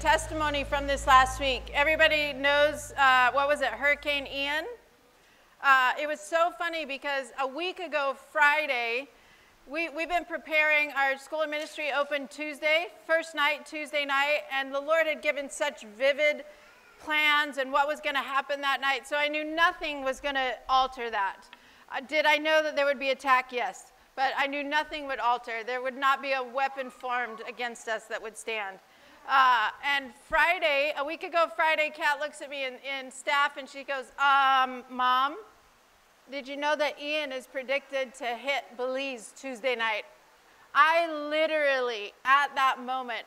testimony from this last week. Everybody knows, uh, what was it, Hurricane Ian? Uh, it was so funny because a week ago, Friday, we, we've been preparing our school of ministry open Tuesday, first night, Tuesday night, and the Lord had given such vivid plans and what was going to happen that night. So I knew nothing was going to alter that. Uh, did I know that there would be attack? Yes. But I knew nothing would alter. There would not be a weapon formed against us that would stand. Uh, and Friday, a week ago Friday, Kat looks at me in, in staff and she goes, um, Mom, did you know that Ian is predicted to hit Belize Tuesday night? I literally, at that moment,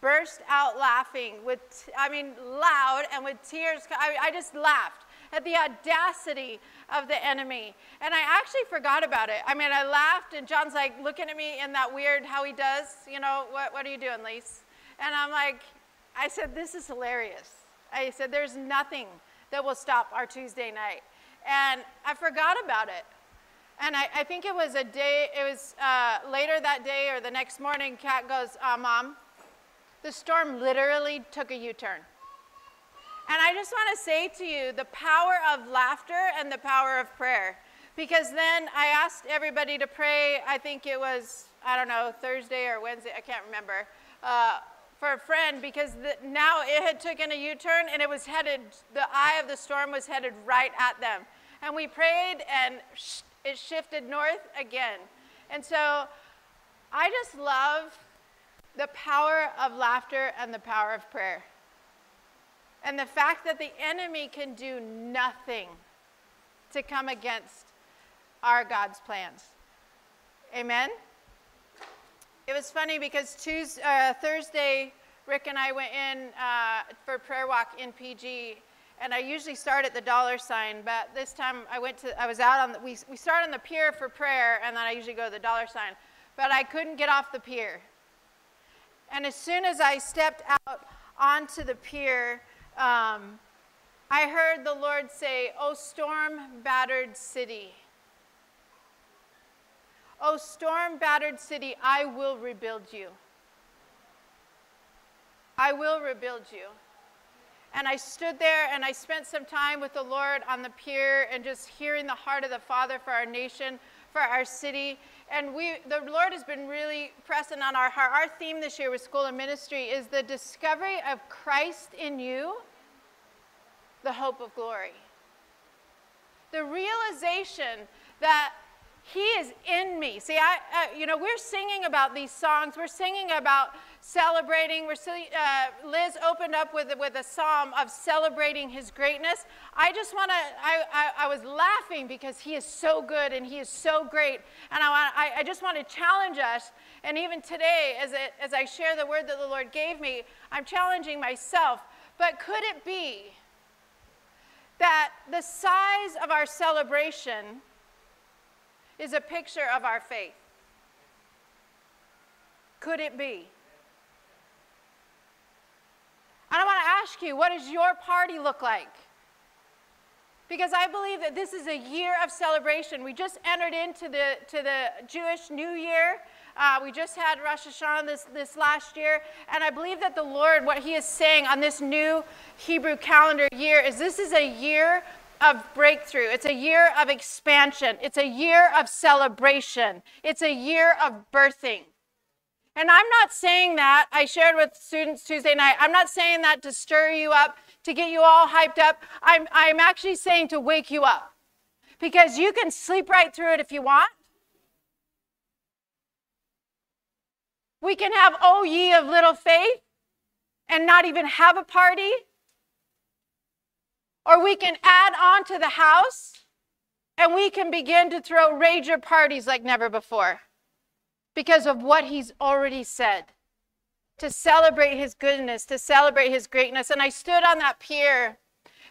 burst out laughing with, I mean, loud and with tears. I, I just laughed at the audacity of the enemy. And I actually forgot about it. I mean, I laughed, and John's like looking at me in that weird how he does, you know, what, what are you doing, Lise? And I'm like, I said, this is hilarious. I said, there's nothing that will stop our Tuesday night. And I forgot about it. And I, I think it was a day, it was uh, later that day or the next morning, Kat goes, uh, Mom, the storm literally took a U turn. And I just want to say to you the power of laughter and the power of prayer. Because then I asked everybody to pray, I think it was, I don't know, Thursday or Wednesday, I can't remember. Uh, for a friend because the, now it had taken a U-turn and it was headed, the eye of the storm was headed right at them. And we prayed and sh- it shifted north again. And so I just love the power of laughter and the power of prayer. And the fact that the enemy can do nothing to come against our God's plans. Amen? It was funny because Tuesday, uh, Thursday, Rick and I went in uh, for prayer walk in PG, and I usually start at the dollar sign, but this time I went to, I was out on the, we, we start on the pier for prayer, and then I usually go to the dollar sign, but I couldn't get off the pier. And as soon as I stepped out onto the pier, um, I heard the Lord say, O storm battered city. O storm battered city, I will rebuild you. I will rebuild you. And I stood there and I spent some time with the Lord on the pier and just hearing the heart of the Father for our nation, for our city. And we, the Lord has been really pressing on our heart. Our theme this year with School of Ministry is the discovery of Christ in you, the hope of glory. The realization that he is in me. See, I, uh, you know, we're singing about these songs. We're singing about celebrating. We're uh, Liz opened up with with a psalm of celebrating His greatness. I just want to. I, I, I was laughing because He is so good and He is so great, and I want. I, I just want to challenge us. And even today, as it, as I share the word that the Lord gave me, I'm challenging myself. But could it be that the size of our celebration is a picture of our faith. Could it be? And I want to ask you, what does your party look like? Because I believe that this is a year of celebration. We just entered into the, to the Jewish New Year. Uh, we just had Rosh Hashanah this, this last year. And I believe that the Lord, what He is saying on this new Hebrew calendar year, is this is a year of breakthrough. It's a year of expansion. It's a year of celebration. It's a year of birthing. And I'm not saying that, I shared with students Tuesday night, I'm not saying that to stir you up, to get you all hyped up. I'm, I'm actually saying to wake you up. Because you can sleep right through it if you want. We can have, oh, ye of little faith, and not even have a party. Or we can add on to the house and we can begin to throw rager parties like never before because of what he's already said to celebrate his goodness, to celebrate his greatness. And I stood on that pier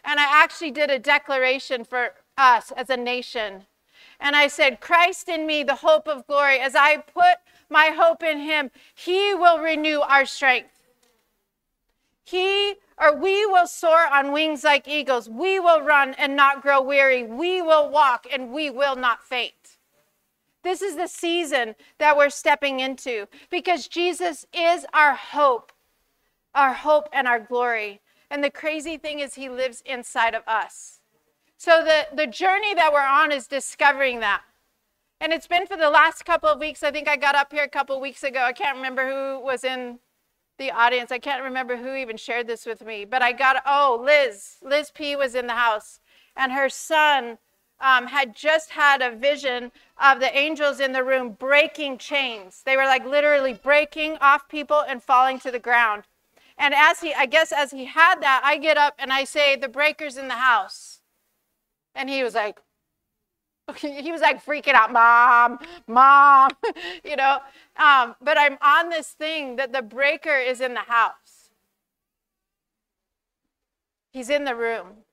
and I actually did a declaration for us as a nation. And I said, Christ in me, the hope of glory, as I put my hope in him, he will renew our strength. He or we will soar on wings like eagles. We will run and not grow weary. We will walk and we will not faint. This is the season that we're stepping into because Jesus is our hope our hope and our glory. And the crazy thing is, He lives inside of us. So the, the journey that we're on is discovering that. And it's been for the last couple of weeks. I think I got up here a couple of weeks ago. I can't remember who was in the audience. I can't remember who even shared this with me. But I got, oh, Liz. Liz P was in the house. And her son um, had just had a vision of the angels in the room breaking chains. They were like literally breaking off people and falling to the ground. And as he, I guess, as he had that, I get up and I say, The breaker's in the house. And he was like, he was like freaking out, mom, mom, you know. Um, but I'm on this thing that the breaker is in the house. He's in the room.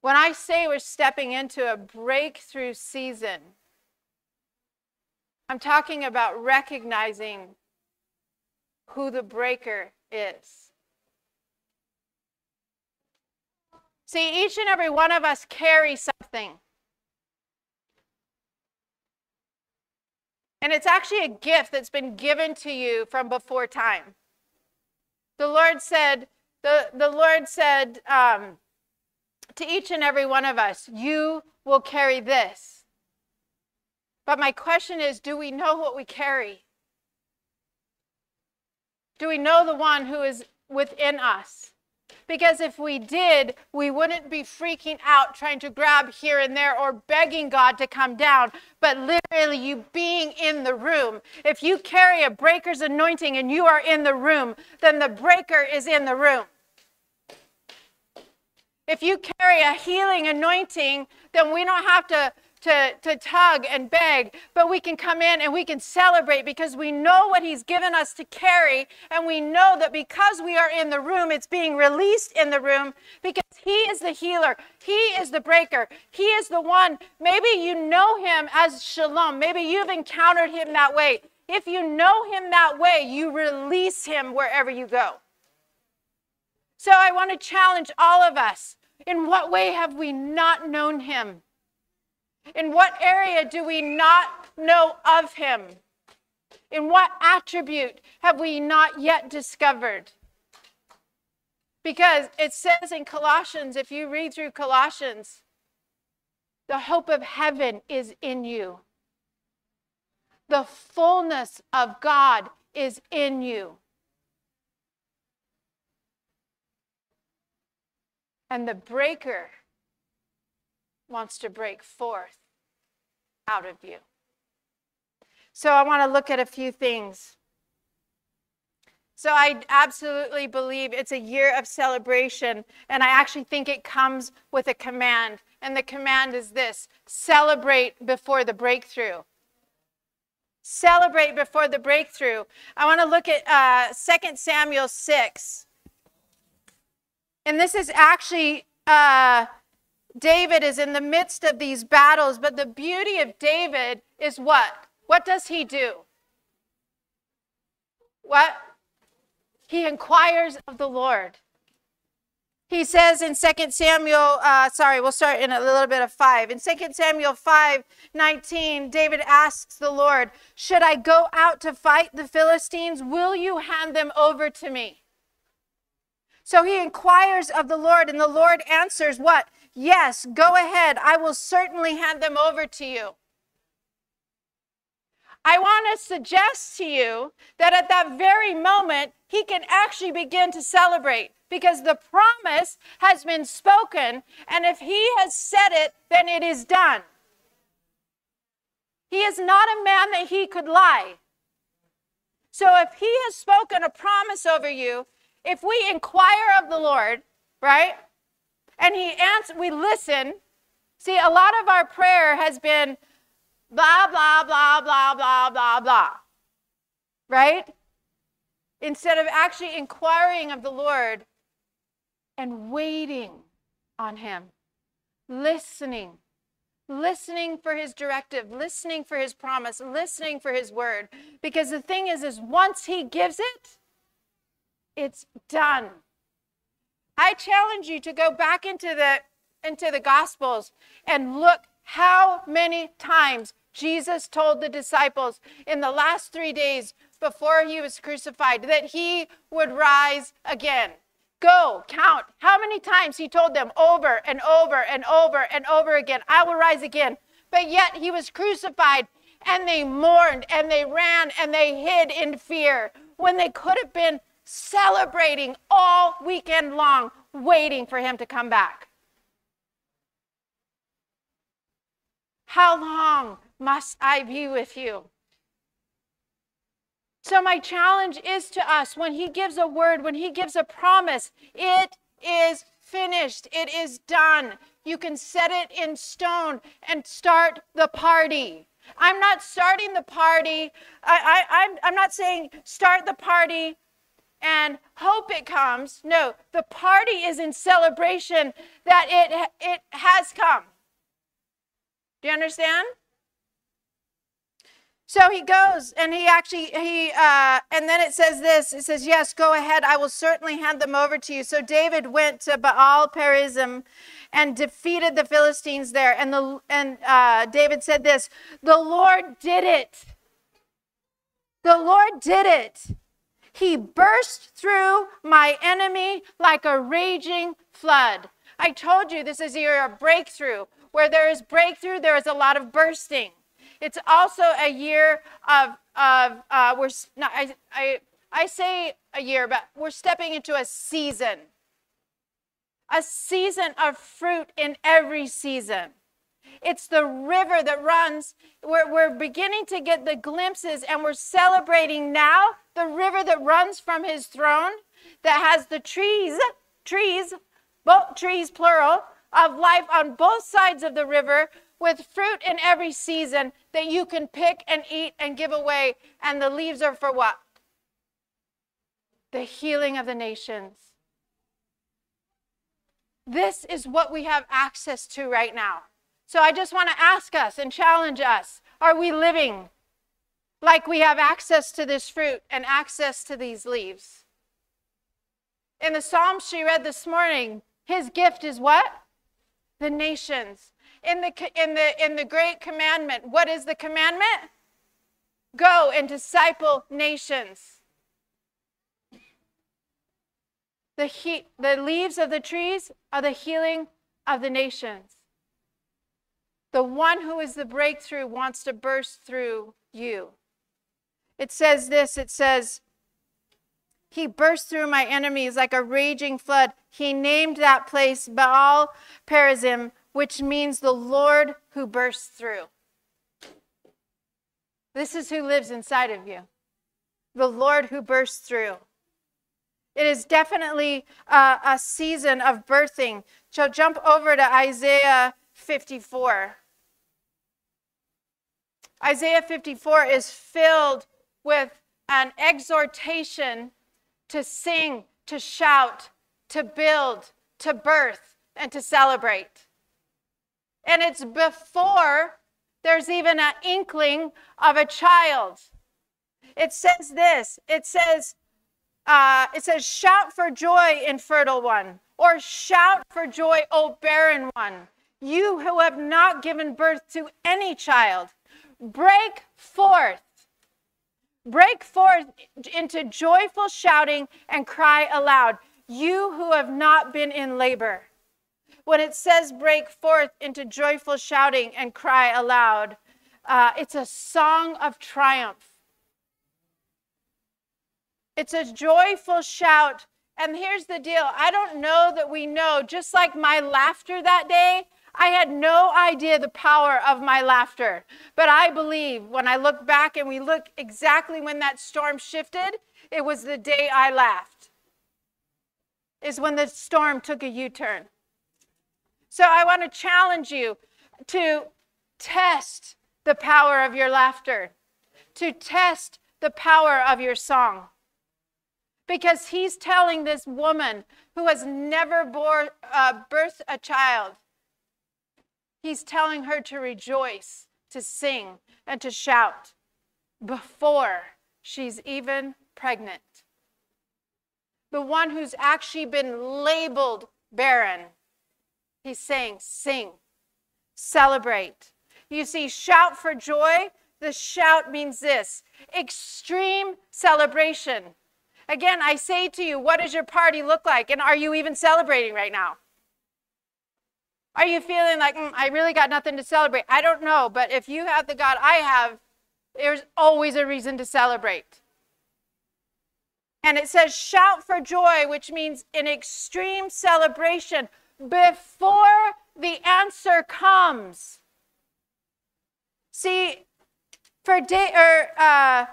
When I say we're stepping into a breakthrough season, I'm talking about recognizing who the breaker is. See, each and every one of us carry something. And it's actually a gift that's been given to you from before time. The Lord said, the, the Lord said um, to each and every one of us, you will carry this. But my question is, do we know what we carry? Do we know the one who is within us? Because if we did, we wouldn't be freaking out trying to grab here and there or begging God to come down, but literally you being in the room. If you carry a breaker's anointing and you are in the room, then the breaker is in the room. If you carry a healing anointing, then we don't have to to, to tug and beg, but we can come in and we can celebrate because we know what He's given us to carry. And we know that because we are in the room, it's being released in the room because He is the healer, He is the breaker, He is the one. Maybe you know Him as Shalom, maybe you've encountered Him that way. If you know Him that way, you release Him wherever you go. So I want to challenge all of us. In what way have we not known Him? In what area do we not know of him? In what attribute have we not yet discovered? Because it says in Colossians, if you read through Colossians, the hope of heaven is in you. The fullness of God is in you. And the breaker wants to break forth out of you. So I want to look at a few things. So I absolutely believe it's a year of celebration, and I actually think it comes with a command. And the command is this celebrate before the breakthrough. Celebrate before the breakthrough. I want to look at uh, 2 Samuel 6. And this is actually uh, David is in the midst of these battles, but the beauty of David is what? What does he do? What? He inquires of the Lord. He says in 2 Samuel, uh, sorry, we'll start in a little bit of 5. In 2 Samuel 5 19, David asks the Lord, Should I go out to fight the Philistines? Will you hand them over to me? So he inquires of the Lord, and the Lord answers what? Yes, go ahead. I will certainly hand them over to you. I want to suggest to you that at that very moment, he can actually begin to celebrate because the promise has been spoken, and if he has said it, then it is done. He is not a man that he could lie. So if he has spoken a promise over you, if we inquire of the Lord, right? And he answers, we listen. See, a lot of our prayer has been blah, blah, blah, blah, blah, blah, blah. Right? Instead of actually inquiring of the Lord and waiting on him, listening, listening for his directive, listening for his promise, listening for his word. Because the thing is, is once he gives it, it's done. I challenge you to go back into the into the gospels and look how many times Jesus told the disciples in the last 3 days, before he was crucified that he would rise again. Go, count how many times he told them over and over and over and over again, I will rise again. But yet he was crucified and they mourned and they ran and they hid in fear when they could have been celebrating all weekend long, waiting for him to come back. How long must I be with you? So, my challenge is to us when He gives a word, when He gives a promise, it is finished, it is done. You can set it in stone and start the party. I'm not starting the party. I, I, I'm, I'm not saying start the party and hope it comes. No, the party is in celebration that it, it has come. Do you understand? So he goes and he actually, he, uh, and then it says this it says, Yes, go ahead. I will certainly hand them over to you. So David went to Baal Perazim and defeated the Philistines there. And, the, and uh, David said this The Lord did it. The Lord did it. He burst through my enemy like a raging flood. I told you this is a year of breakthrough. Where there is breakthrough, there is a lot of bursting. It's also a year of, of uh, we're not, I, I, I say a year, but we're stepping into a season. A season of fruit in every season. It's the river that runs. We're, we're beginning to get the glimpses and we're celebrating now the river that runs from his throne that has the trees, trees, both trees plural, of life on both sides of the river with fruit in every season that you can pick and eat and give away. And the leaves are for what? The healing of the nations. This is what we have access to right now. So I just want to ask us and challenge us are we living like we have access to this fruit and access to these leaves? In the psalm she read this morning, his gift is what? The nations in the, in the, in the great commandment. What is the commandment? Go and disciple nations. The, he, the leaves of the trees are the healing of the nations. The one who is the breakthrough wants to burst through you. It says this it says, He burst through my enemies like a raging flood. He named that place Baal Perazim, which means the Lord who bursts through. This is who lives inside of you the Lord who bursts through. It is definitely a, a season of birthing. So jump over to Isaiah 54. Isaiah 54 is filled with an exhortation to sing, to shout, to build, to birth, and to celebrate. And it's before there's even an inkling of a child. It says this it says, uh, it says, shout for joy, infertile one, or shout for joy, O barren one, you who have not given birth to any child. Break forth. Break forth into joyful shouting and cry aloud, you who have not been in labor. When it says break forth into joyful shouting and cry aloud, uh, it's a song of triumph. It's a joyful shout. And here's the deal I don't know that we know, just like my laughter that day, I had no idea the power of my laughter. But I believe when I look back and we look exactly when that storm shifted, it was the day I laughed, is when the storm took a U turn. So I want to challenge you to test the power of your laughter, to test the power of your song. Because he's telling this woman who has never bore, uh, birthed a child, he's telling her to rejoice, to sing, and to shout before she's even pregnant. The one who's actually been labeled barren He's saying, sing, celebrate. You see, shout for joy the shout means this extreme celebration. Again, I say to you, what does your party look like? And are you even celebrating right now? Are you feeling like, mm, I really got nothing to celebrate? I don't know, but if you have the God I have, there's always a reason to celebrate. And it says, shout for joy, which means an extreme celebration before the answer comes. See, for, da- or, uh,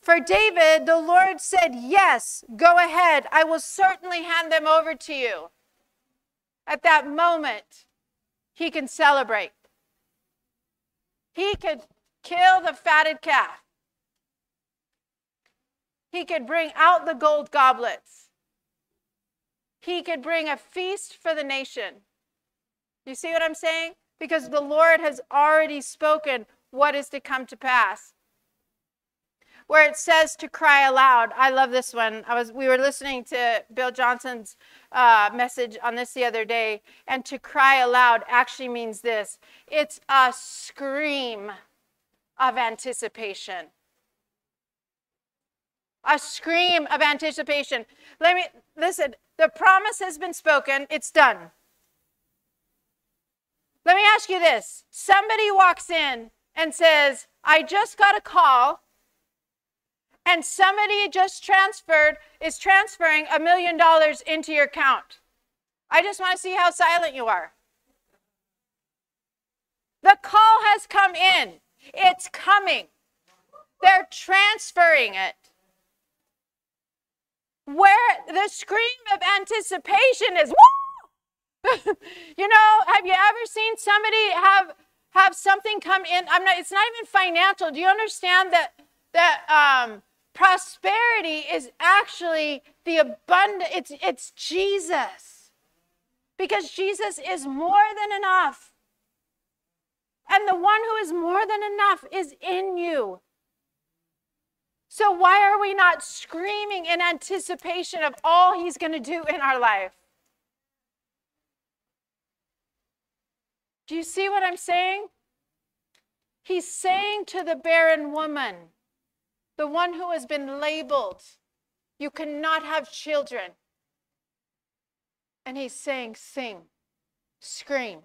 for David, the Lord said, Yes, go ahead. I will certainly hand them over to you. At that moment, he can celebrate. He could kill the fatted calf. He could bring out the gold goblets. He could bring a feast for the nation. You see what I'm saying? Because the Lord has already spoken what is to come to pass. Where it says to cry aloud. I love this one. I was we were listening to Bill Johnson's uh, message on this the other day, and to cry aloud actually means this. It's a scream of anticipation. A scream of anticipation. Let me listen. The promise has been spoken. It's done. Let me ask you this. Somebody walks in and says, I just got a call and somebody just transferred, is transferring a million dollars into your account. I just want to see how silent you are. The call has come in. It's coming. They're transferring it. Where the scream of anticipation is, you know, have you ever seen somebody have have something come in. I'm not, it's not even financial. Do you understand that, that um, prosperity is actually the abundant, it's, it's Jesus. Because Jesus is more than enough. And the one who is more than enough is in you. So, why are we not screaming in anticipation of all he's going to do in our life? Do you see what I'm saying? He's saying to the barren woman, the one who has been labeled, you cannot have children. And he's saying, sing, scream,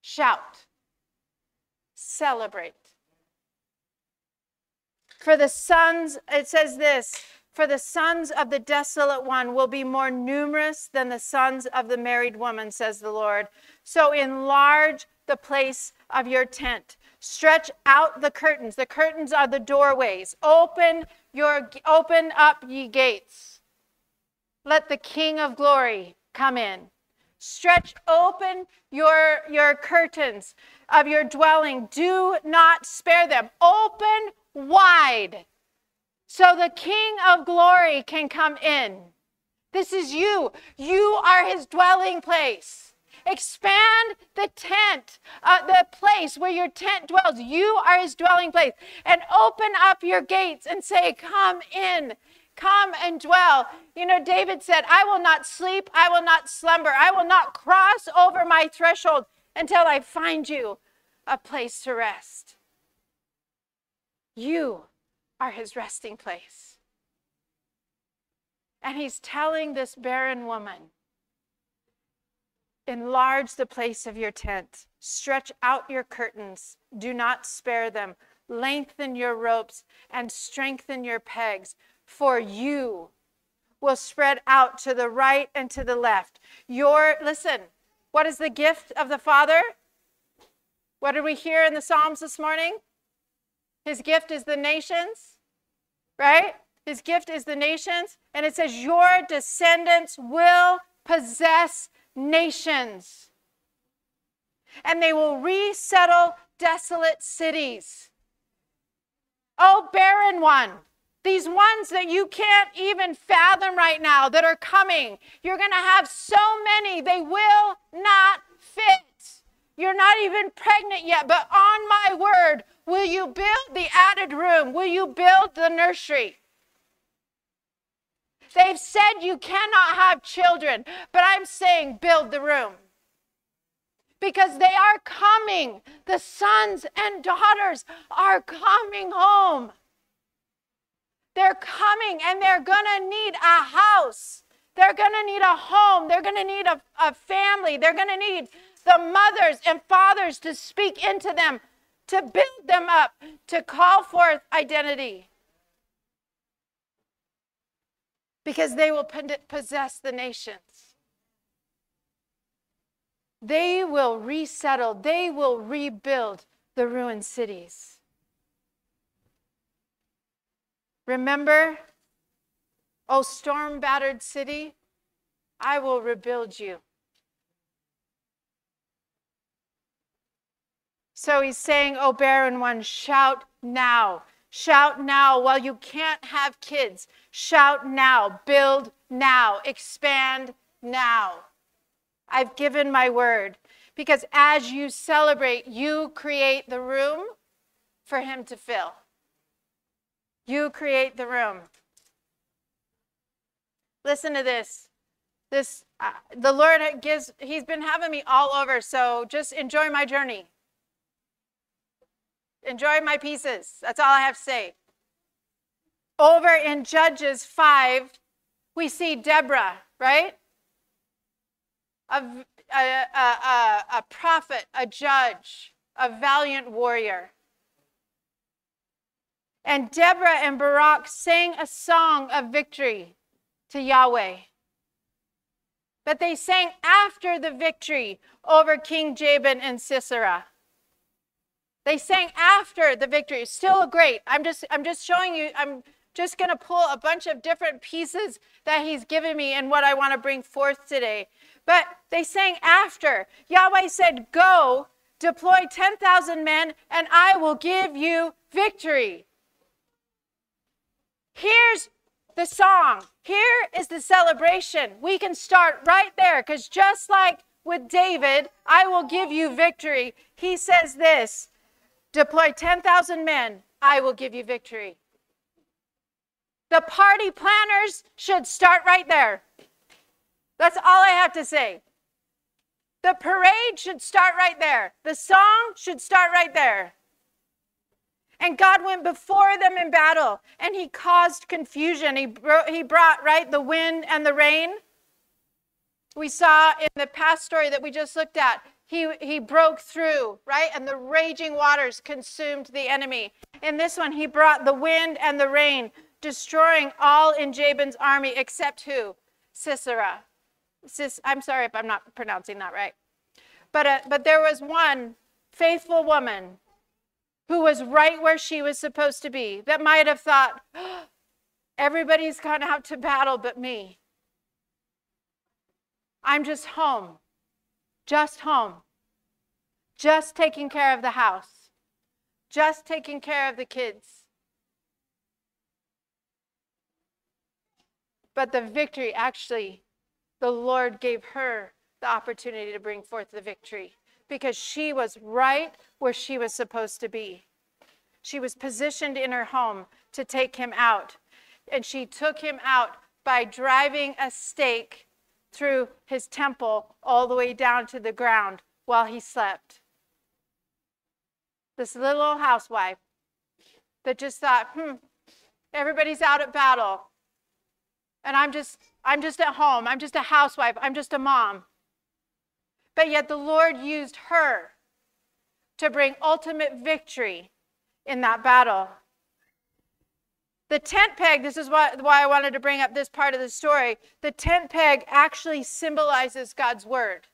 shout, celebrate. For the sons, it says this for the sons of the desolate one will be more numerous than the sons of the married woman, says the Lord. So enlarge the place of your tent. Stretch out the curtains. The curtains are the doorways. Open your open up ye gates. Let the King of glory come in. Stretch open your, your curtains of your dwelling. Do not spare them. Open wide so the King of glory can come in. This is you. You are his dwelling place. Expand the tent, uh, the place where your tent dwells. You are his dwelling place. And open up your gates and say, Come in, come and dwell. You know, David said, I will not sleep, I will not slumber, I will not cross over my threshold until I find you a place to rest. You are his resting place. And he's telling this barren woman, enlarge the place of your tent, stretch out your curtains, do not spare them, lengthen your ropes, and strengthen your pegs, for you will spread out to the right and to the left. Your, listen, what is the gift of the Father? What did we hear in the Psalms this morning? His gift is the nations, right? His gift is the nations. And it says, Your descendants will possess nations, and they will resettle desolate cities. Oh, barren one, these ones that you can't even fathom right now that are coming, you're going to have so many, they will not fit. You're not even pregnant yet, but on my word, will you build the added room? Will you build the nursery? They've said you cannot have children, but I'm saying build the room. because they are coming. The sons and daughters are coming home. They're coming and they're going to need a house. They're going to need a home. They're going to need a, a family. They're going to need the mothers and fathers to speak into them, to build them up, to call forth identity. Because they will possess the nations. They will resettle, they will rebuild the ruined cities. Remember, O storm battered city, I will rebuild you. So he's saying, oh, O barren one, shout now. Shout now while you can't have kids. Shout now. Build now. Expand now. I've given my word. Because as you celebrate, you create the room for him to fill. You create the room. Listen to this. This uh, the Lord gives he's been having me all over, so just enjoy my journey. Enjoy my pieces. That's all I have to say. Over in Judges 5, we see Deborah, right? A, a, a, a prophet, a judge, a valiant warrior. And Deborah and Barak sang a song of victory to Yahweh. But they sang after the victory over King Jabin and Sisera. They sang after the victory. Still great. I'm just I'm just showing you I'm just going to pull a bunch of different pieces that he's given me and what I want to bring forth today. But they sang after. Yahweh said, Go, deploy 10,000 men, and I will give you victory. Here's the song. Here is the celebration. We can start right there because just like with David, I will give you victory. He says this deploy 10,000 men, I will give you victory. The party planners should start right there. That's all I have to say. The parade should start right there. The song should start right there. And God went before them in battle and he caused confusion. He, bro- he brought, right, the wind and the rain. We saw in the past story that we just looked at, he, he broke through, right? And the raging waters consumed the enemy. In this one, he brought the wind and the rain, destroying all in Jabin's army except who? Sisera. Sis, I'm sorry if I'm not pronouncing that right. But, uh, but there was one faithful woman who was right where she was supposed to be, that might have thought, oh, everybody's gone out to battle but me. I'm just home, just home, just taking care of the house, just taking care of the kids. But the victory actually, the Lord gave her the opportunity to bring forth the victory because she was right where she was supposed to be. She was positioned in her home to take him out. And she took him out by driving a stake through his temple all the way down to the ground while he slept. This little old housewife that just thought, hmm, everybody's out at battle. And I'm just I'm just at home. I'm just a housewife. I'm just a mom. But yet the Lord used her to bring ultimate victory in that battle. The tent peg, this is why, why I wanted to bring up this part of the story. The tent peg actually symbolizes God's word.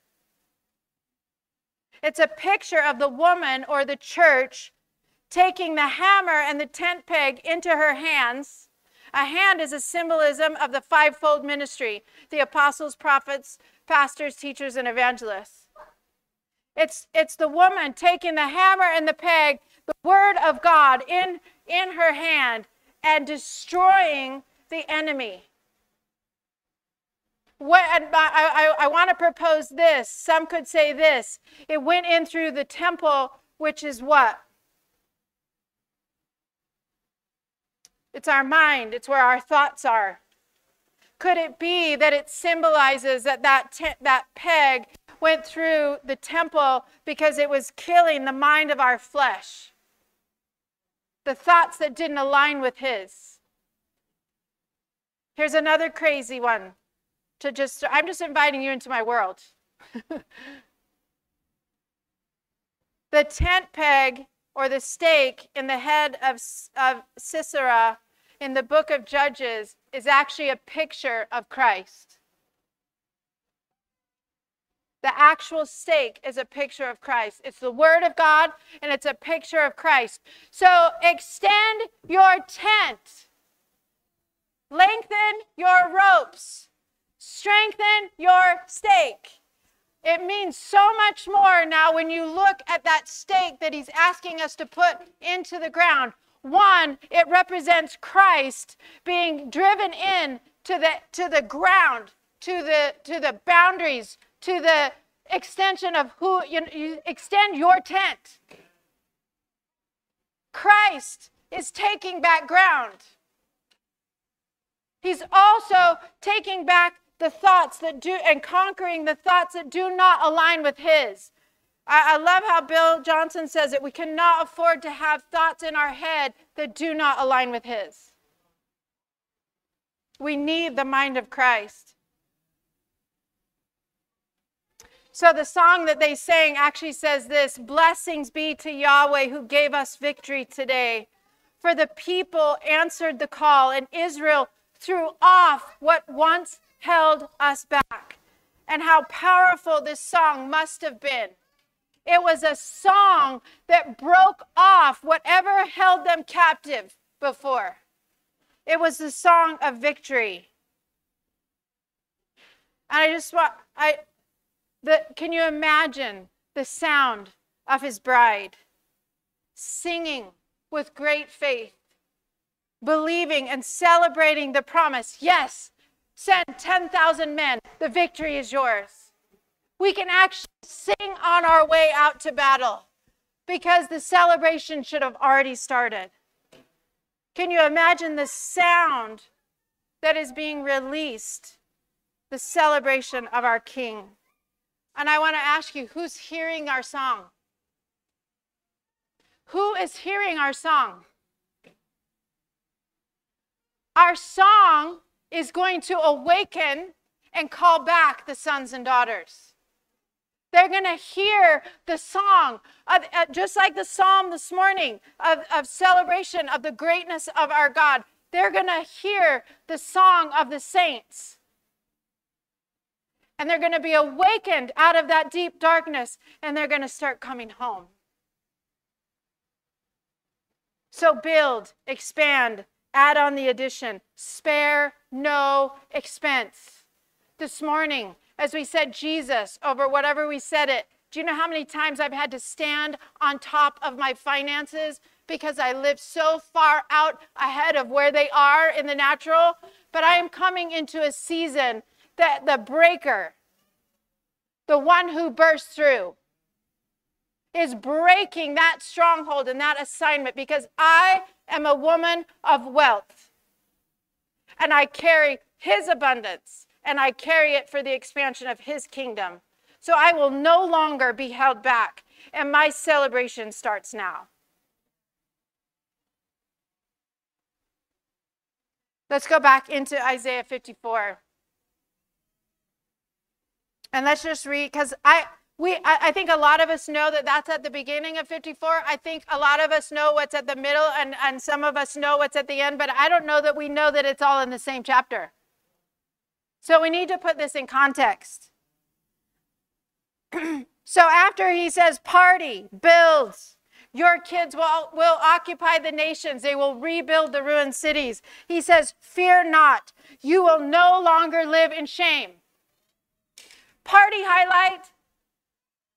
It's a picture of the woman or the church taking the hammer and the tent peg into her hands. A hand is a symbolism of the fivefold ministry the apostles, prophets, pastors, teachers, and evangelists. It's, it's the woman taking the hammer and the peg, the word of God in, in her hand, and destroying the enemy. What, I, I, I want to propose this. Some could say this. It went in through the temple, which is what? It's our mind, it's where our thoughts are. Could it be that it symbolizes that that, te- that peg went through the temple because it was killing the mind of our flesh, the thoughts that didn't align with His. Here's another crazy one to just, I'm just inviting you into my world. the tent peg or the stake in the head of, of Sisera in the book of Judges is actually a picture of Christ. The actual stake is a picture of Christ. It's the Word of God and it's a picture of Christ. So extend your tent, lengthen your ropes, strengthen your stake. It means so much more now when you look at that stake that he's asking us to put into the ground. One, it represents Christ being driven in to the, to the ground, to the, to the boundaries, to the extension of who you, you extend your tent. Christ is taking back ground. He's also taking back the thoughts that do and conquering the thoughts that do not align with his. I, I love how Bill Johnson says it. We cannot afford to have thoughts in our head that do not align with his. We need the mind of Christ. So the song that they sang actually says this Blessings be to Yahweh who gave us victory today. For the people answered the call, and Israel threw off what once held us back. And how powerful this song must have been. It was a song that broke off whatever held them captive before. It was the song of victory. And I just want, I, the, can you imagine the sound of his bride singing with great faith, believing and celebrating the promise? Yes, Send 10,000 men. The victory is yours. We can actually sing on our way out to battle because the celebration should have already started. Can you imagine the sound that is being released? The celebration of our King. And I want to ask you who's hearing our song? Who is hearing our song? Our song is going to awaken and call back the sons and daughters. They're going to hear the song, of, uh, just like the psalm this morning of, of celebration of the greatness of our God. They're going to hear the song of the saints. And they're going to be awakened out of that deep darkness and they're going to start coming home. So build, expand, add on the addition, spare no expense. This morning, as we said Jesus over whatever we said it, do you know how many times I've had to stand on top of my finances because I live so far out ahead of where they are in the natural? But I am coming into a season that the breaker, the one who bursts through, is breaking that stronghold and that assignment because I am a woman of wealth. And I carry his abundance and I carry it for the expansion of his kingdom. So I will no longer be held back. And my celebration starts now. Let's go back into Isaiah 54. And let's just read, because I, we, I, I, think a lot of us know that that's at the beginning of 54. I think a lot of us know what's at the middle, and, and some of us know what's at the end, but I don't know that we know that it's all in the same chapter. So we need to put this in context. so after he says, party, builds, your kids will, will occupy the nations, they will rebuild the ruined cities. He says, fear not, you will no longer live in shame. Party highlight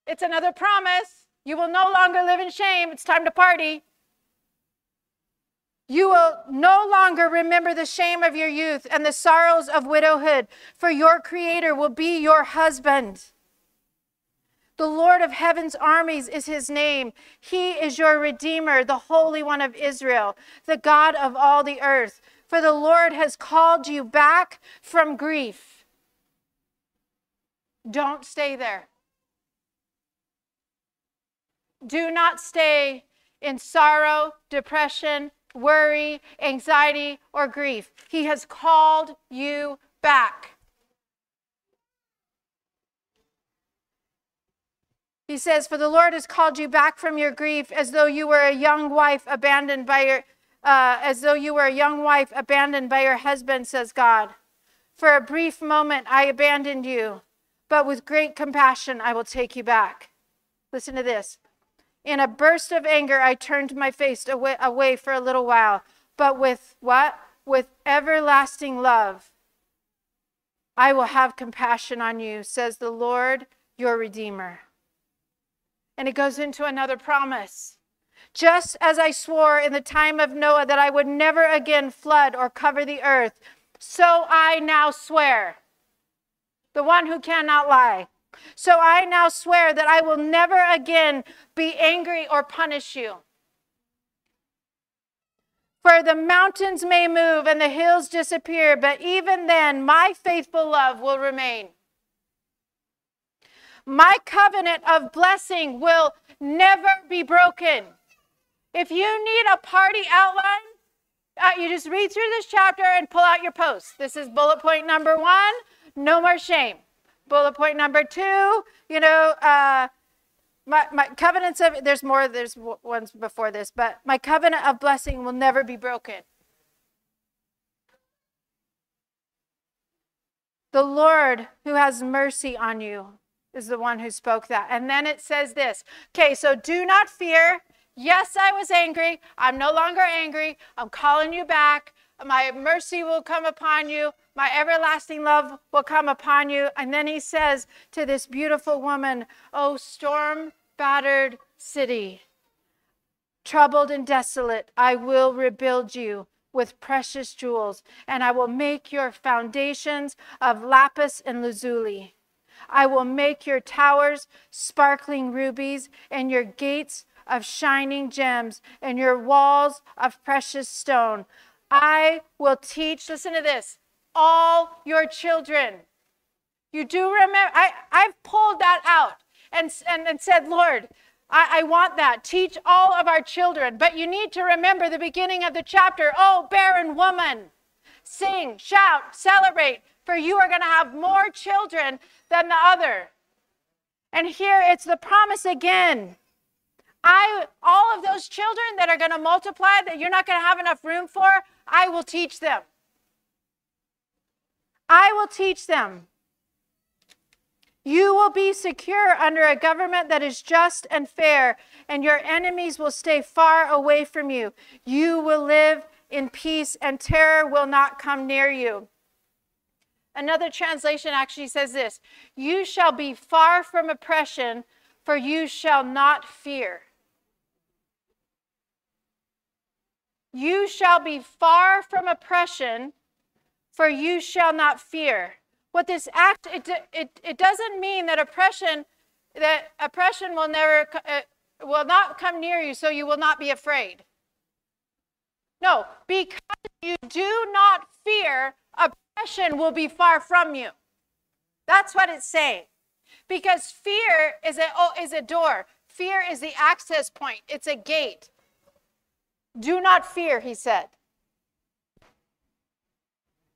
it's another promise. You will no longer live in shame. It's time to party. You will no longer remember the shame of your youth and the sorrows of widowhood, for your Creator will be your husband. The Lord of heaven's armies is his name. He is your Redeemer, the Holy One of Israel, the God of all the earth. For the Lord has called you back from grief. Don't stay there. Do not stay in sorrow, depression, worry, anxiety, or grief. He has called you back. He says, For the Lord has called you back from your grief as though you were a young wife abandoned by your, uh, as though you were a young wife abandoned by your husband, says God. For a brief moment I abandoned you, but with great compassion I will take you back. Listen to this. In a burst of anger, I turned my face away, away for a little while, but with what? With everlasting love, I will have compassion on you, says the Lord, your Redeemer. And it goes into another promise. Just as I swore in the time of Noah that I would never again flood or cover the earth, so I now swear. The one who cannot lie. So I now swear that I will never again be angry or punish you. For the mountains may move and the hills disappear, but even then my faithful love will remain. My covenant of blessing will never be broken. If you need a party outline, uh, you just read through this chapter and pull out your post. This is bullet point number one no more shame. Bullet point number two, you know, uh, my, my covenants of, there's more, there's ones before this, but my covenant of blessing will never be broken. The Lord who has mercy on you is the one who spoke that. And then it says this okay, so do not fear. Yes, I was angry. I'm no longer angry. I'm calling you back. My mercy will come upon you. My everlasting love will come upon you. And then he says to this beautiful woman, Oh, storm battered city, troubled and desolate, I will rebuild you with precious jewels, and I will make your foundations of lapis and lazuli. I will make your towers sparkling rubies, and your gates of shining gems, and your walls of precious stone. I will teach, listen to this, all your children. You do remember, I, I've pulled that out and, and, and said, Lord, I, I, want that. Teach all of our children. But you need to remember the beginning of the chapter. Oh, barren woman, sing, shout, celebrate, for you are going to have more children than the other. And here it's the promise again. I all of those children that are going to multiply that you're not going to have enough room for, I will teach them. I will teach them. You will be secure under a government that is just and fair, and your enemies will stay far away from you. You will live in peace, and terror will not come near you. Another translation actually says this You shall be far from oppression, for you shall not fear. You shall be far from oppression, for you shall not fear. What this act, it, it, it doesn't mean that oppression, that oppression will never, uh, will not come near you, so you will not be afraid. No, because you do not fear, oppression will be far from you. That's what it's saying. Because fear is a, oh, is a door. Fear is the access point. It's a gate. Do not fear, he said.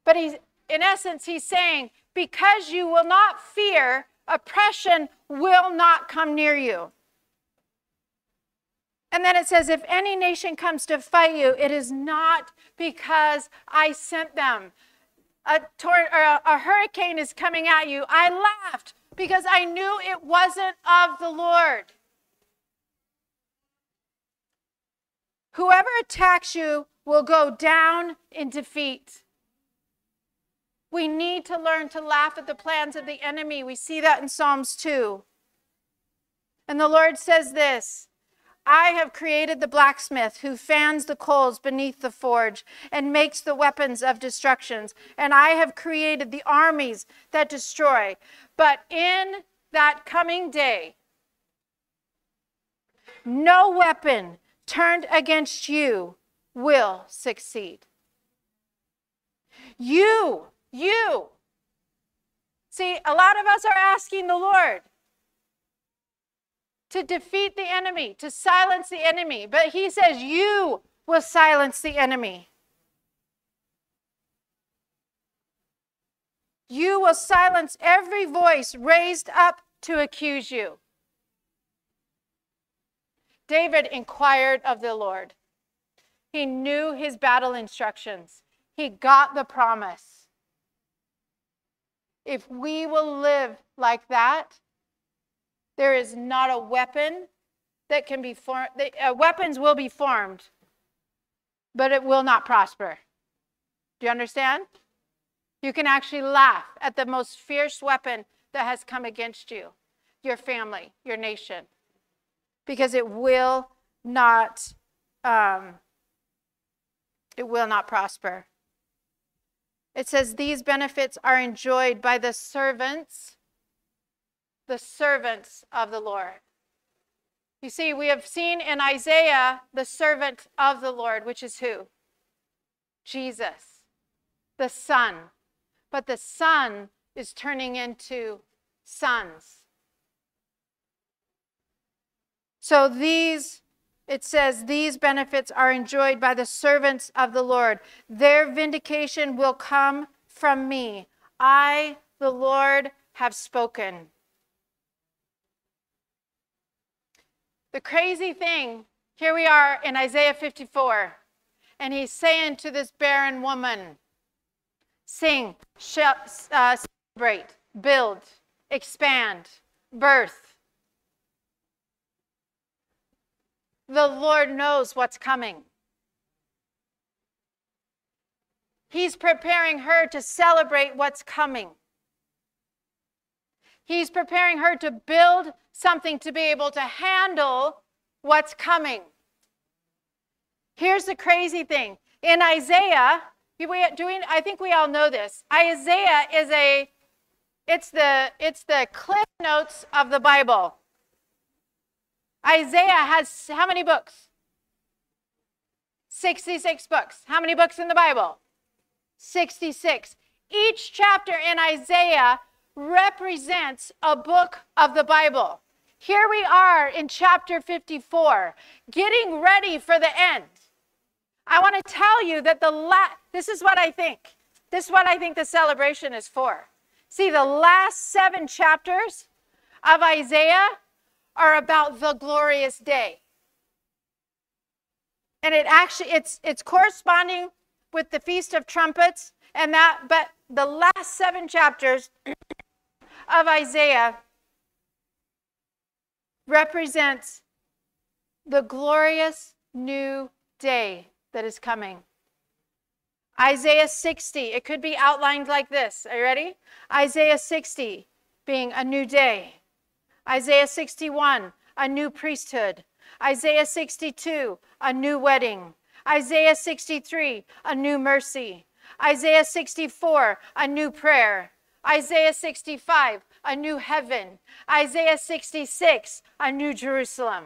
But he's, in essence, he's saying, because you will not fear, oppression will not come near you. And then it says, if any nation comes to fight you, it is not because I sent them. A, tor- a, a hurricane is coming at you. I laughed because I knew it wasn't of the Lord. Whoever attacks you will go down in defeat. We need to learn to laugh at the plans of the enemy. We see that in Psalms 2. And the Lord says this I have created the blacksmith who fans the coals beneath the forge and makes the weapons of destructions. And I have created the armies that destroy. But in that coming day, no weapon turned against you will succeed. You, you. See, a lot of us are asking the Lord, to defeat the enemy, to silence the enemy. But he says, You will silence the enemy. You will silence every voice raised up to accuse you. David inquired of the Lord. He knew his battle instructions, he got the promise. If we will live like that, there is not a weapon that can be formed. Uh, weapons will be formed, but it will not prosper. Do you understand? You can actually laugh at the most fierce weapon that has come against you, your family, your nation, because it will not, um, it will not prosper. It says these benefits are enjoyed by the servants, the servants of the Lord. You see, we have seen in Isaiah the servant of the Lord, which is who? Jesus, the Son. But the Son is turning into sons. So these, it says, these benefits are enjoyed by the servants of the Lord. Their vindication will come from me. I, the Lord, have spoken. The crazy thing, here we are in Isaiah 54, and he's saying to this barren woman, Sing, uh, celebrate, build, expand, birth. The Lord knows what's coming. He's preparing her to celebrate what's coming. He's preparing her to build something to be able to handle what's coming. Here's the crazy thing. In Isaiah, doing, I think we all know this. Isaiah is a, it's the, it's the cliff notes of the Bible. Isaiah has how many books? 66 books. How many books in the Bible? 66. Each chapter in Isaiah represents a book of the Bible. Here we are in chapter 54, getting ready for the end. I want to tell you that the last, this is what I think. This is what I think the celebration is for. See, the last seven chapters of Isaiah are about the glorious day. And it actually it's it's corresponding with the feast of trumpets and that but the last seven chapters of Isaiah represents the glorious new day that is coming. Isaiah 60, it could be outlined like this. Are you ready? Isaiah 60 being a new day. Isaiah 61, a new priesthood. Isaiah 62, a new wedding. Isaiah 63, a new mercy. Isaiah 64, a new prayer. Isaiah 65, a new heaven. Isaiah 66, a new Jerusalem.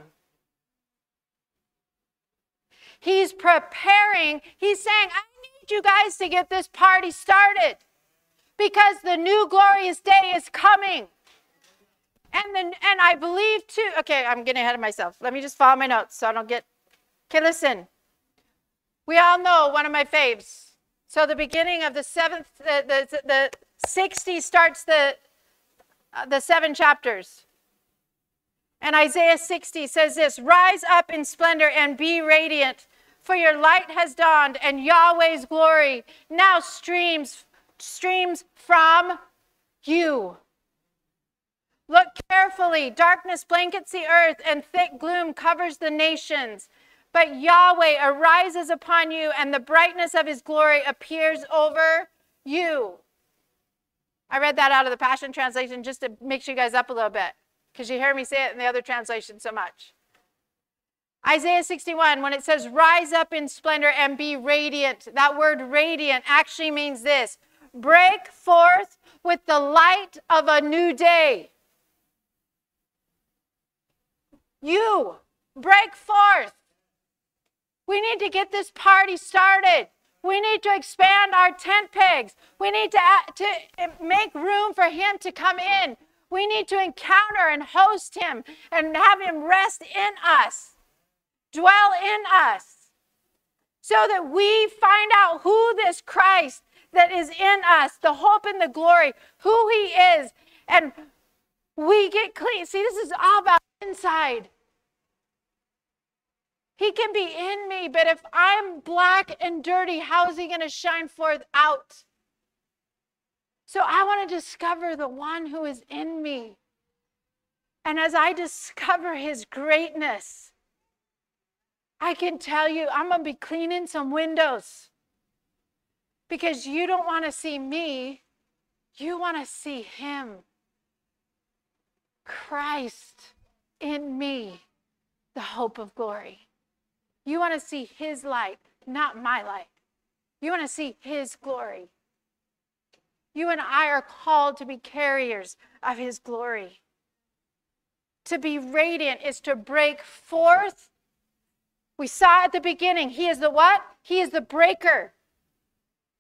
He's preparing, he's saying, I need you guys to get this party started because the new glorious day is coming. And then, and I believe too, okay, I'm getting ahead of myself. Let me just follow my notes so I don't get, okay, listen. We all know one of my faves. So the beginning of the seventh, the, the, the 60 starts the, uh, the seven chapters. And Isaiah 60 says this Rise up in splendor and be radiant, for your light has dawned, and Yahweh's glory now streams, streams from you. Look carefully. Darkness blankets the earth, and thick gloom covers the nations. But Yahweh arises upon you, and the brightness of his glory appears over you. I read that out of the Passion Translation just to mix you guys up a little bit because you hear me say it in the other translation so much. Isaiah 61, when it says, rise up in splendor and be radiant, that word radiant actually means this break forth with the light of a new day. You break forth. We need to get this party started. We need to expand our tent pegs. We need to, to uh, make room for him to come in. We need to encounter and host him and have him rest in us, dwell in us, so that we find out who this Christ that is in us, the hope and the glory, who he is, and we get clean. See, this is all about inside. He can be in me, but if I'm black and dirty, how is he going to shine forth out? So I want to discover the one who is in me. And as I discover his greatness, I can tell you I'm going to be cleaning some windows because you don't want to see me, you want to see him. Christ in me, the hope of glory. You want to see his light, not my light. You want to see his glory. You and I are called to be carriers of his glory. To be radiant is to break forth. We saw at the beginning, he is the what? He is the breaker.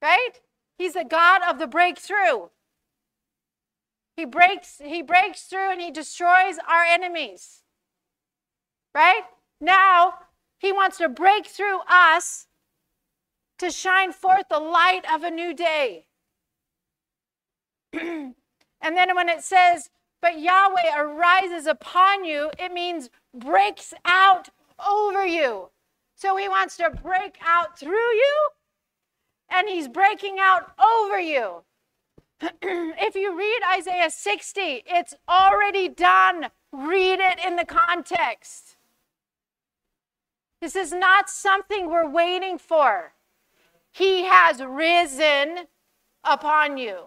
Right? He's the God of the breakthrough. He breaks, he breaks through and he destroys our enemies. Right? Now, he wants to break through us to shine forth the light of a new day. and then when it says, but Yahweh arises upon you, it means breaks out over you. So he wants to break out through you, and he's breaking out over you. if you read Isaiah 60, it's already done. Read it in the context. This is not something we're waiting for. He has risen upon you.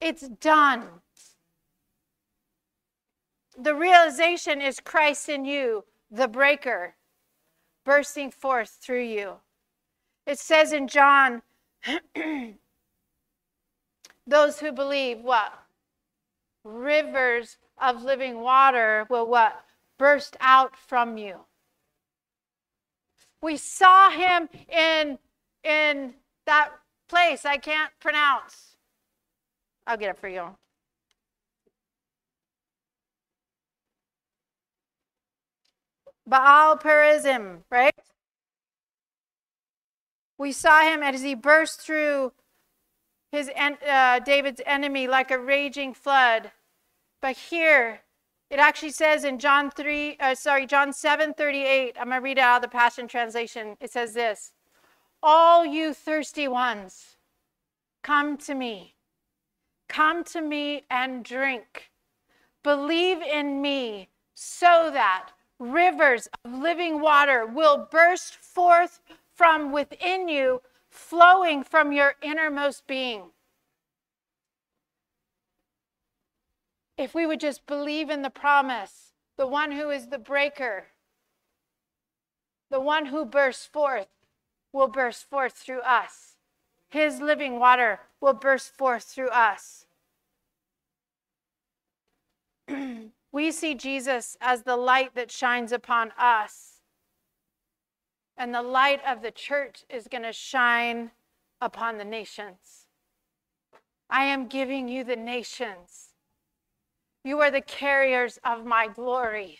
It's done. The realization is Christ in you, the breaker, bursting forth through you. It says in John those who believe what? Rivers of living water will what? Burst out from you. We saw him in, in that place I can't pronounce. I'll get it for you. Baal Perazim, right? We saw him as he burst through his uh, David's enemy like a raging flood. But here it actually says in John 3 uh, sorry John 7:38 I'm going to read it out of the Passion translation. It says this. All you thirsty ones come to me. Come to me and drink. Believe in me so that rivers of living water will burst forth from within you flowing from your innermost being. If we would just believe in the promise, the one who is the breaker, the one who bursts forth will burst forth through us. His living water will burst forth through us. we see Jesus as the light that shines upon us and the light of the church is going to shine upon the nations. I am giving you the nations. You are the carriers of my glory.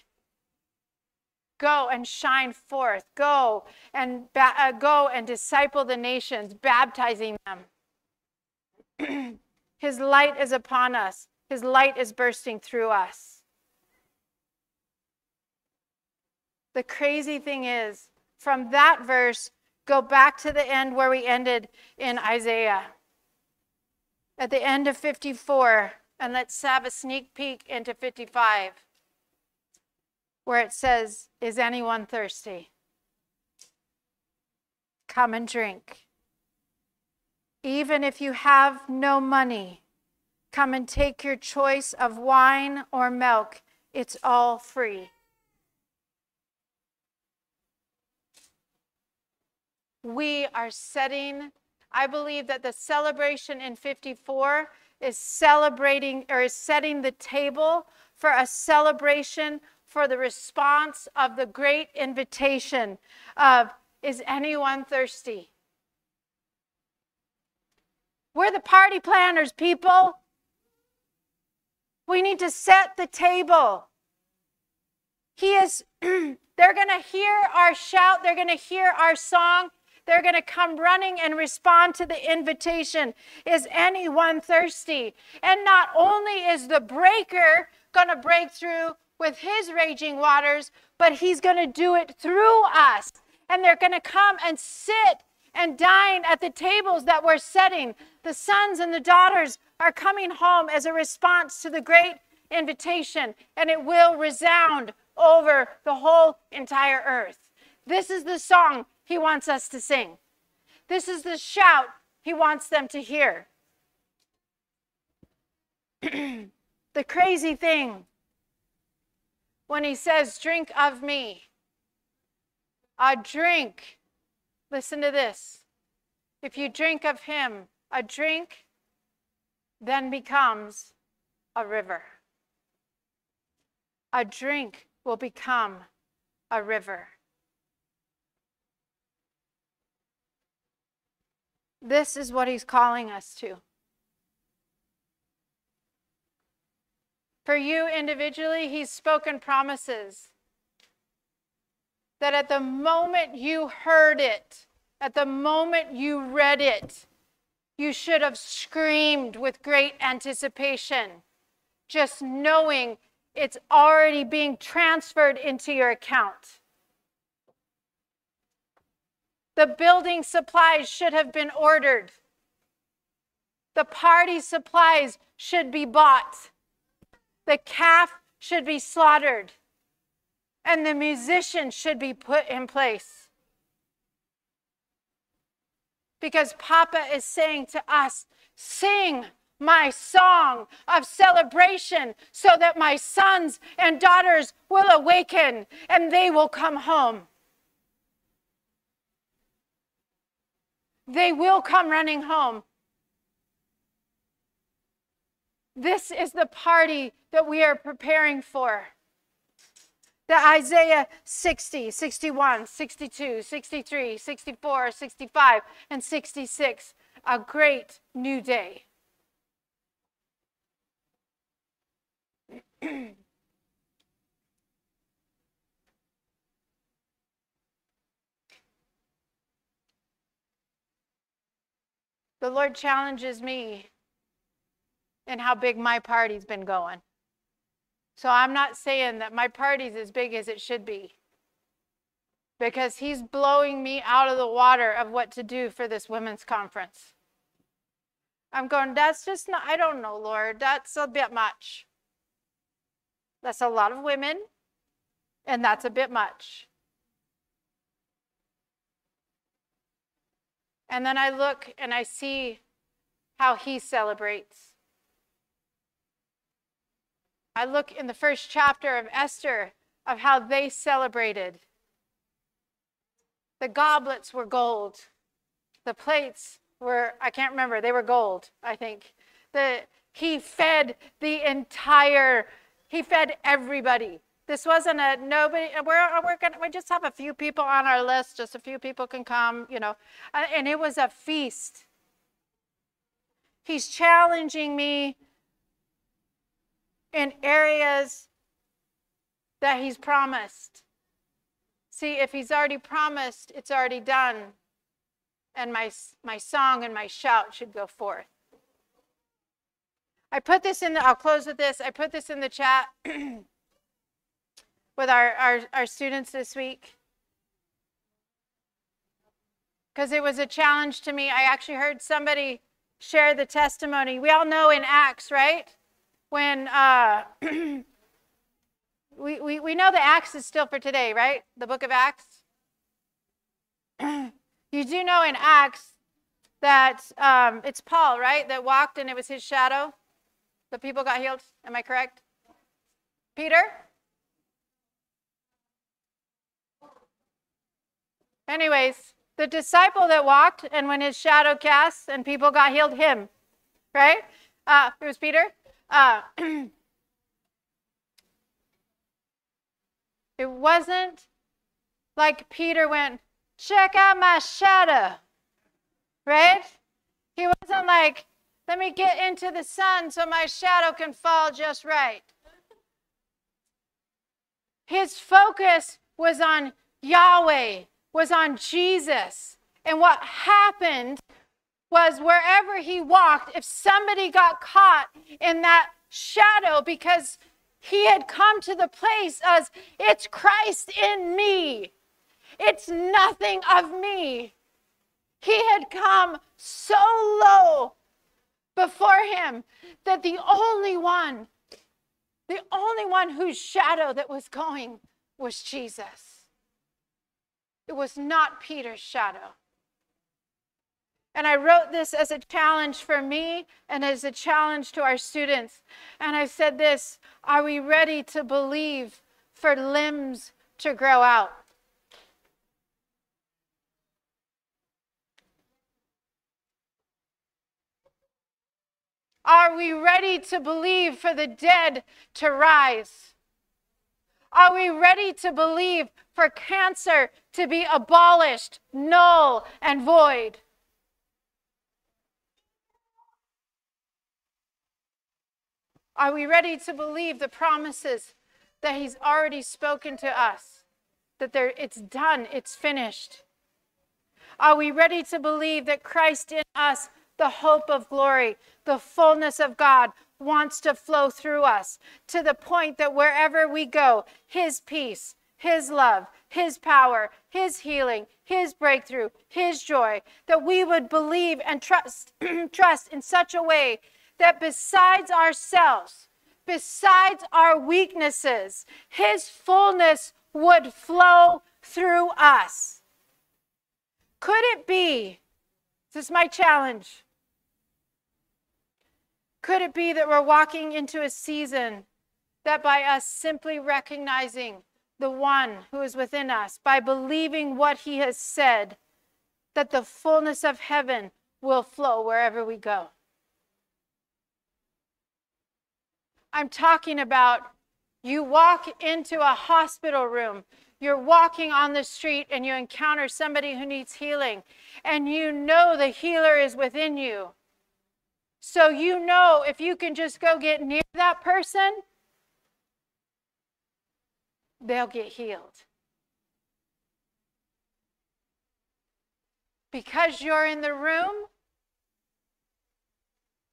Go and shine forth. Go and uh, go and disciple the nations, baptizing them. His light is upon us. His light is bursting through us. The crazy thing is, from that verse, go back to the end where we ended in Isaiah. At the end of 54, and let's have a sneak peek into 55, where it says, Is anyone thirsty? Come and drink. Even if you have no money, come and take your choice of wine or milk. It's all free. we are setting, I believe that the celebration in 54 is celebrating or is setting the table for a celebration for the response of the great invitation of is anyone thirsty? We're the party planners, people. We need to set the table. He is, they're going to hear our shout, they're going to hear our song, they're going to come running and respond to the invitation Is anyone thirsty? And not only is the breaker going to break through with his raging waters, but he's going to do it through us. And they're going to come and sit and dine at the tables that we're setting. The sons and the daughters are coming home as a response to the great invitation, and it will resound over the whole entire earth. This is the song he wants us to sing. This is the shout he wants them to hear. the crazy thing when he says, Drink of me, a drink, listen to this. If you drink of him, a drink then becomes a river. A drink will become a river. This is what he's calling us to. For you individually, he's spoken promises that at the moment you heard it, at the moment you read it, you should have screamed with great anticipation, just knowing it's already being transferred into your account. The building supplies should have been ordered. The party supplies should be bought. The calf should be slaughtered. And the musician should be put in place. Because Papa is saying to us, sing my song of celebration so that my sons and daughters will awaken and they will come home. They will come running home. This is the party that we are preparing for. The Isaiah 60, 61, 62, 63, 64, 65, and 66, a great new day. the Lord challenges me in how big my party's been going. So I'm not saying that my party's as big as it should be. Because he's blowing me out of the water of what to do for this women's conference. I'm going, that's just not, I don't know, Lord. That's a bit much. That's a lot of women, and that's a bit much. And then I look and I see how he celebrates. I look in the first chapter of Esther of how they celebrated. The goblets were gold. The plates were, I can't remember, they were gold, I think. The, he fed the entire, he fed everybody. This wasn't a nobody, uh, we're, uh, we're gonna, we just have a few people on our list, just a few people can come, you know. Uh, and it was a feast. He's challenging me in areas that He's promised. See, if He's already promised, it's already done. And my, my song and my shout should go forth. I put this in the, I'll close with this. I put this in the chat with our, our, our students this week because it was a challenge to me. I actually heard somebody share the testimony. We all know in Acts, right? when uh, we, we, we know the Acts is still for today, right? The book of Acts. you do know in Acts that um, it's Paul, right, that walked and it was his shadow. The people got healed. Am I correct? Peter? Anyways, the disciple that walked and when his shadow cast and people got healed, him, right? Uh, it was Peter. Uh, it wasn't like Peter went, check out my shadow, right? He wasn't like, Let me get into the sun so my shadow can fall just right. His focus was on Yahweh, was on Jesus. And what happened was wherever he walked, if somebody got caught in that shadow because he had come to the place as it's Christ in me, it's nothing of me. He had come so low before him that the only one, the only one whose shadow that was going was Jesus. It was not Peter's shadow. And I wrote this as a challenge for me and as a challenge to our students. And I said this Are we ready to believe for limbs to grow out? Are we ready to believe for the dead to rise? Are we ready to believe for cancer to be abolished, null, and void? Are we ready to believe the promises that He's already spoken to us? That there, it's done, it's finished. Are we ready to believe that Christ in us the hope of glory, the fullness of God wants to flow through us to the point that wherever we go, His peace, His love, His power, His healing, His breakthrough, His joy, that we would believe and trust, trust in such a way that besides ourselves, besides our weaknesses, His fullness would flow through us. Could it be? This is my challenge. Could it be that we're walking into a season that by us simply recognizing the one who is within us, by believing what he has said, that the fullness of heaven will flow wherever we go? I'm talking about you walk into a hospital room, you're walking on the street, and you encounter somebody who needs healing, and you know the healer is within you. So you know if you can just go get near that person, they'll get healed. Because you're in the room,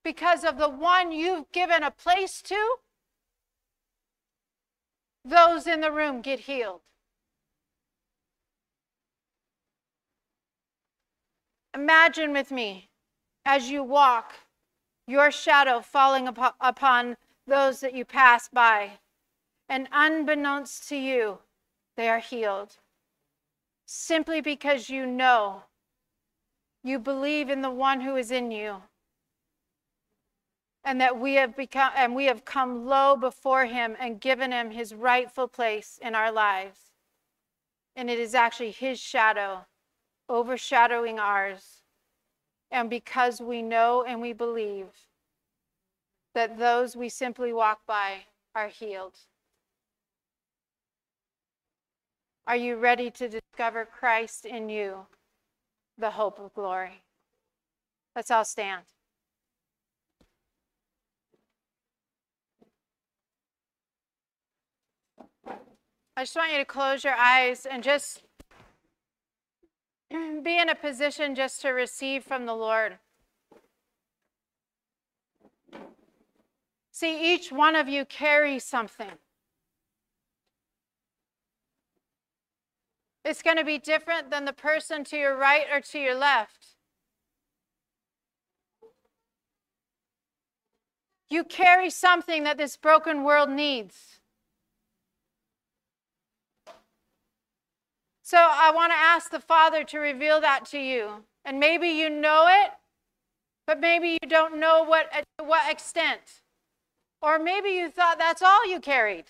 because of the one you've given a place to, those in the room get healed. Imagine with me as you walk your shadow falling upon those that you pass by. And unbeknownst to you, they are healed. Simply because you know, you believe in the one who is in you. And that we have become and we have come low before him and given him his rightful place in our lives. And it is actually his shadow overshadowing ours and because we know and we believe that those we simply walk by are healed. Are you ready to discover Christ in you, the hope of glory? Let's all stand. I just want you to close your eyes and just be in a position just to receive from the Lord. See, each one of you carries something. It's going to be different than the person to your right or to your left. You carry something that this broken world needs. So I want to ask the Father to reveal that to you. And maybe you know it, but maybe you don't know what to what extent. Or maybe you thought that's all you carried.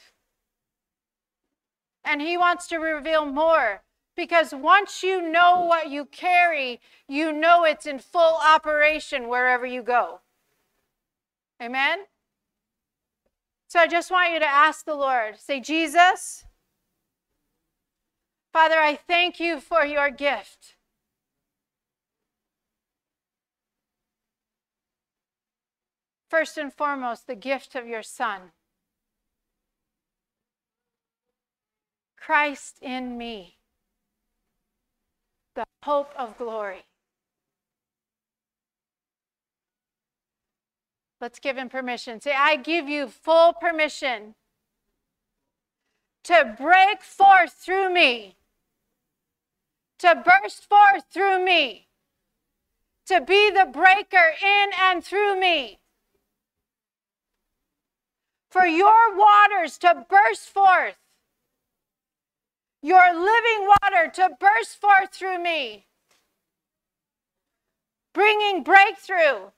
And he wants to reveal more because once you know what you carry, you know it's in full operation wherever you go. Amen? So I just want you to ask the Lord say, Jesus, Father, I thank you for your gift. first and foremost, the gift of your Son. Christ in me, the hope of glory. Let's give him permission. Say, I give you full permission to break forth through me, to burst forth through me, to be the breaker in and through me. For your waters to burst forth, your living water to burst forth through me, bringing breakthrough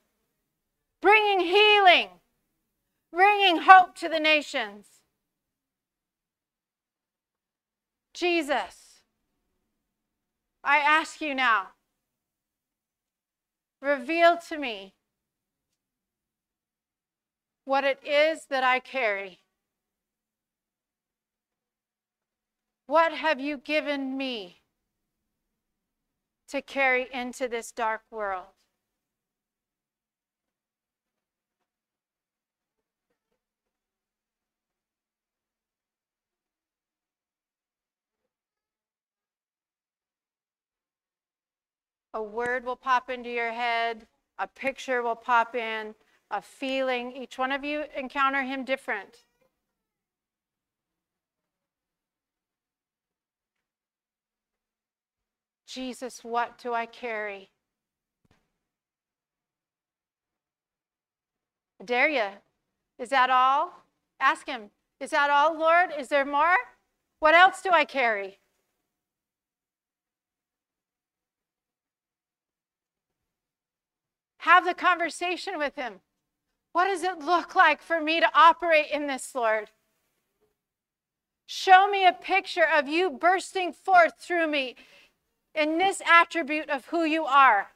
bringing healing, bringing hope to the nations. Jesus, I ask you now, reveal to me what it is that I carry. What have you given me to carry into this dark world? A word will pop into your head, a picture will pop in, a feeling. Each one of you encounter him different. Jesus, what do I carry? I dare you. Is that all? Ask him. Is that all, Lord? Is there more? What else do I carry? Have the conversation with Him. What does it look like for me to operate in this, Lord? Show me a picture of you bursting forth through me in this attribute of who you are.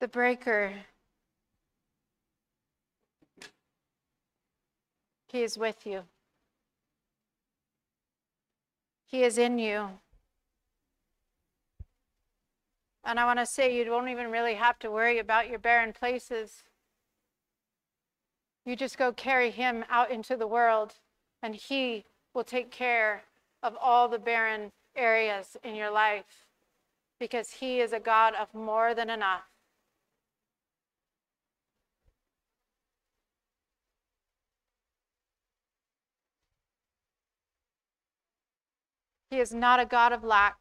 The breaker. He is with you. He is in you. And I want to say you don't even really have to worry about your barren places. You just go carry him out into the world, and he will take care of all the barren areas in your life because he is a God of more than enough. He is not a God of lack.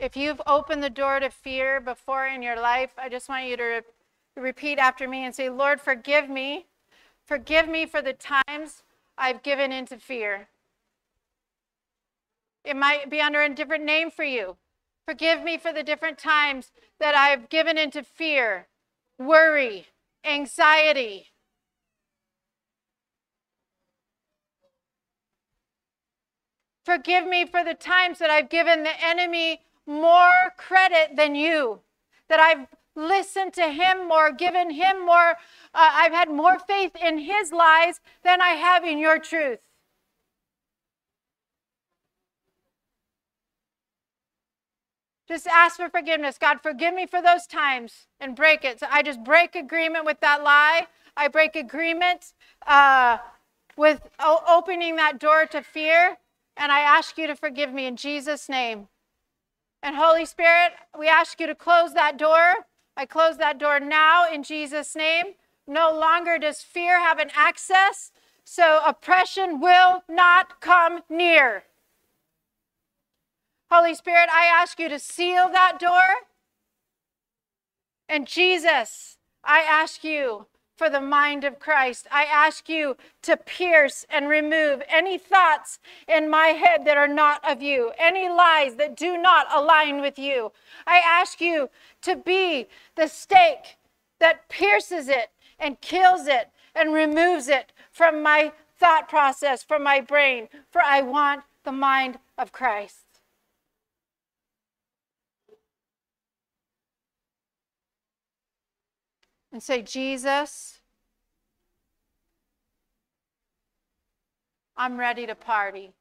If you've opened the door to fear before in your life, I just want you to re- repeat after me and say, Lord, forgive me. Forgive me for the times I've given into fear. It might be under a different name for you. Forgive me for the different times that I've given into fear, worry, anxiety. Forgive me for the times that I've given the enemy more credit than you, that I've listened to him more, given him more, uh, I've had more faith in his lies than I have in your truth. Just ask for forgiveness. God, forgive me for those times and break it. So I just break agreement with that lie. I break agreement uh, with opening that door to fear. And I ask you to forgive me in Jesus' name. And Holy Spirit, we ask you to close that door. I close that door now in Jesus' name. No longer does fear have an access, so oppression will not come near. Holy Spirit, I ask you to seal that door. And Jesus, I ask you for the mind of Christ. I ask you to pierce and remove any thoughts in my head that are not of you, any lies that do not align with you. I ask you to be the stake that pierces it and kills it and removes it from my thought process, from my brain, for I want the mind of Christ. And say, Jesus, I'm ready to party.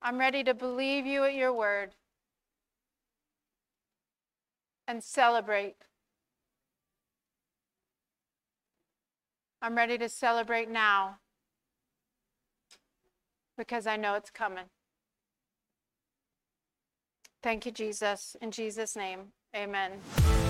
I'm ready to believe you at your word and celebrate. I'm ready to celebrate now because I know it's coming. Thank you, Jesus. In Jesus' name, amen.